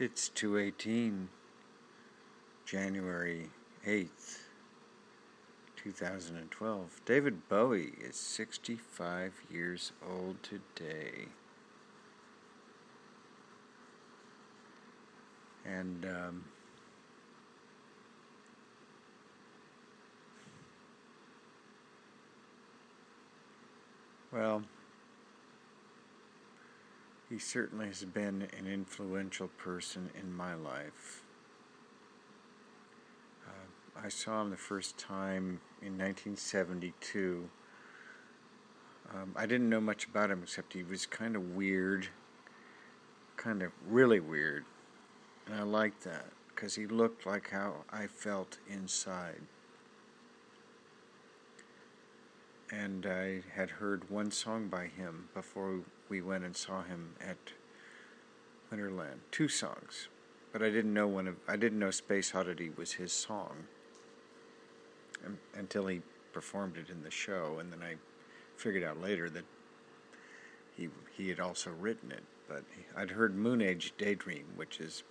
It's 218, January 8th, 2012. David Bowie is 65 years old today. And, um, well, he certainly has been an influential person in my life. Uh, I saw him the first time in 1972. Um, I didn't know much about him except he was kind of weird, kind of really weird. And I liked that because he looked like how I felt inside. And I had heard one song by him before we went and saw him at Winterland. Two songs, but I didn't know one of I didn't know Space Oddity was his song um, until he performed it in the show, and then I figured out later that he he had also written it. But I'd heard Moon Age Daydream, which is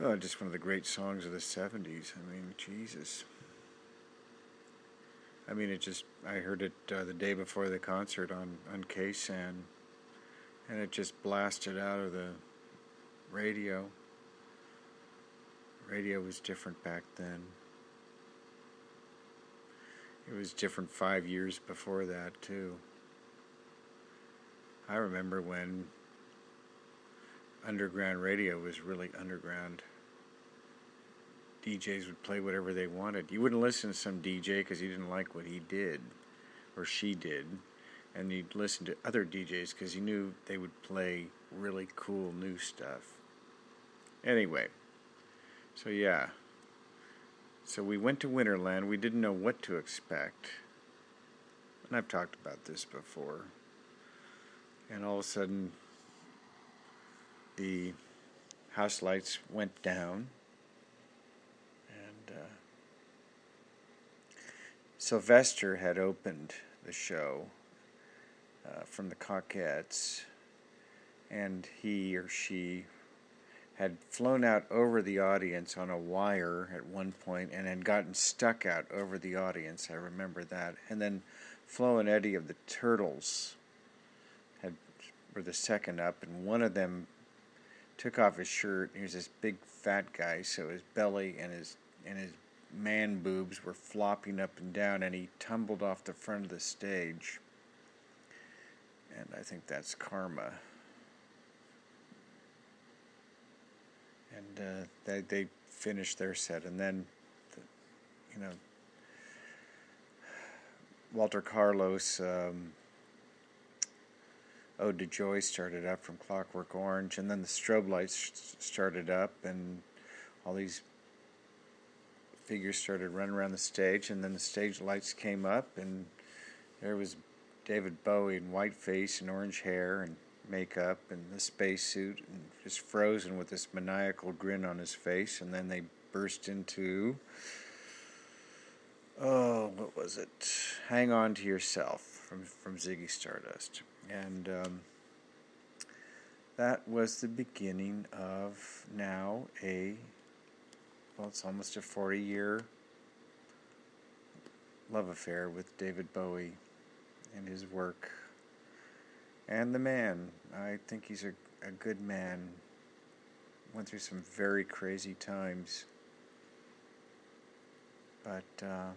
oh, just one of the great songs of the '70s. I mean, Jesus. I mean, it just, I heard it uh, the day before the concert on, on KSAN, and it just blasted out of the radio. Radio was different back then. It was different five years before that, too. I remember when underground radio was really underground. DJs would play whatever they wanted. You wouldn't listen to some DJ because you didn't like what he did or she did, and you'd listen to other DJs because you knew they would play really cool new stuff. Anyway, so yeah. So we went to Winterland. We didn't know what to expect. And I've talked about this before. And all of a sudden, the house lights went down Sylvester had opened the show uh, from the Cockettes, and he or she had flown out over the audience on a wire at one point and had gotten stuck out over the audience. I remember that. And then Flo and Eddie of the Turtles had were the second up, and one of them took off his shirt. He was this big fat guy, so his belly and his and his man boobs were flopping up and down, and he tumbled off the front of the stage. And I think that's karma. And uh, they they finished their set, and then, the, you know, Walter Carlos. Um, Ode to Joy started up from Clockwork Orange, and then the strobe lights started up, and all these figures started running around the stage, and then the stage lights came up, and there was David Bowie in white face and orange hair and makeup and the spacesuit, and just frozen with this maniacal grin on his face. And then they burst into, oh, what was it? Hang on to yourself from from Ziggy Stardust, and. Um, that was the beginning of now a well, it's almost a 40 year love affair with David Bowie and his work. And the man. I think he's a, a good man. Went through some very crazy times. But, uh,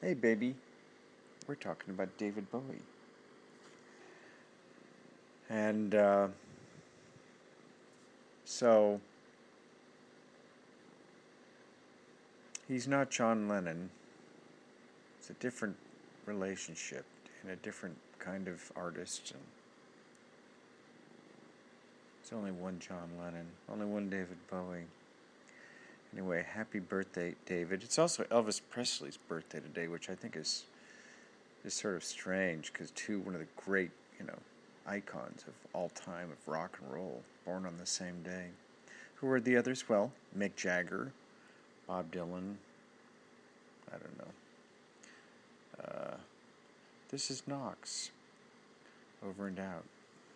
hey, baby, we're talking about David Bowie. And, uh, so He's not John Lennon. It's a different relationship and a different kind of artist. And it's only one John Lennon, only one David Bowie. Anyway, happy birthday, David. It's also Elvis Presley's birthday today, which I think is is sort of strange because two one of the great, you know, icons of all time of rock and roll born on the same day. Who are the others? Well, Mick Jagger, Bob Dylan. I don't know. Uh, this is Knox. Over and out.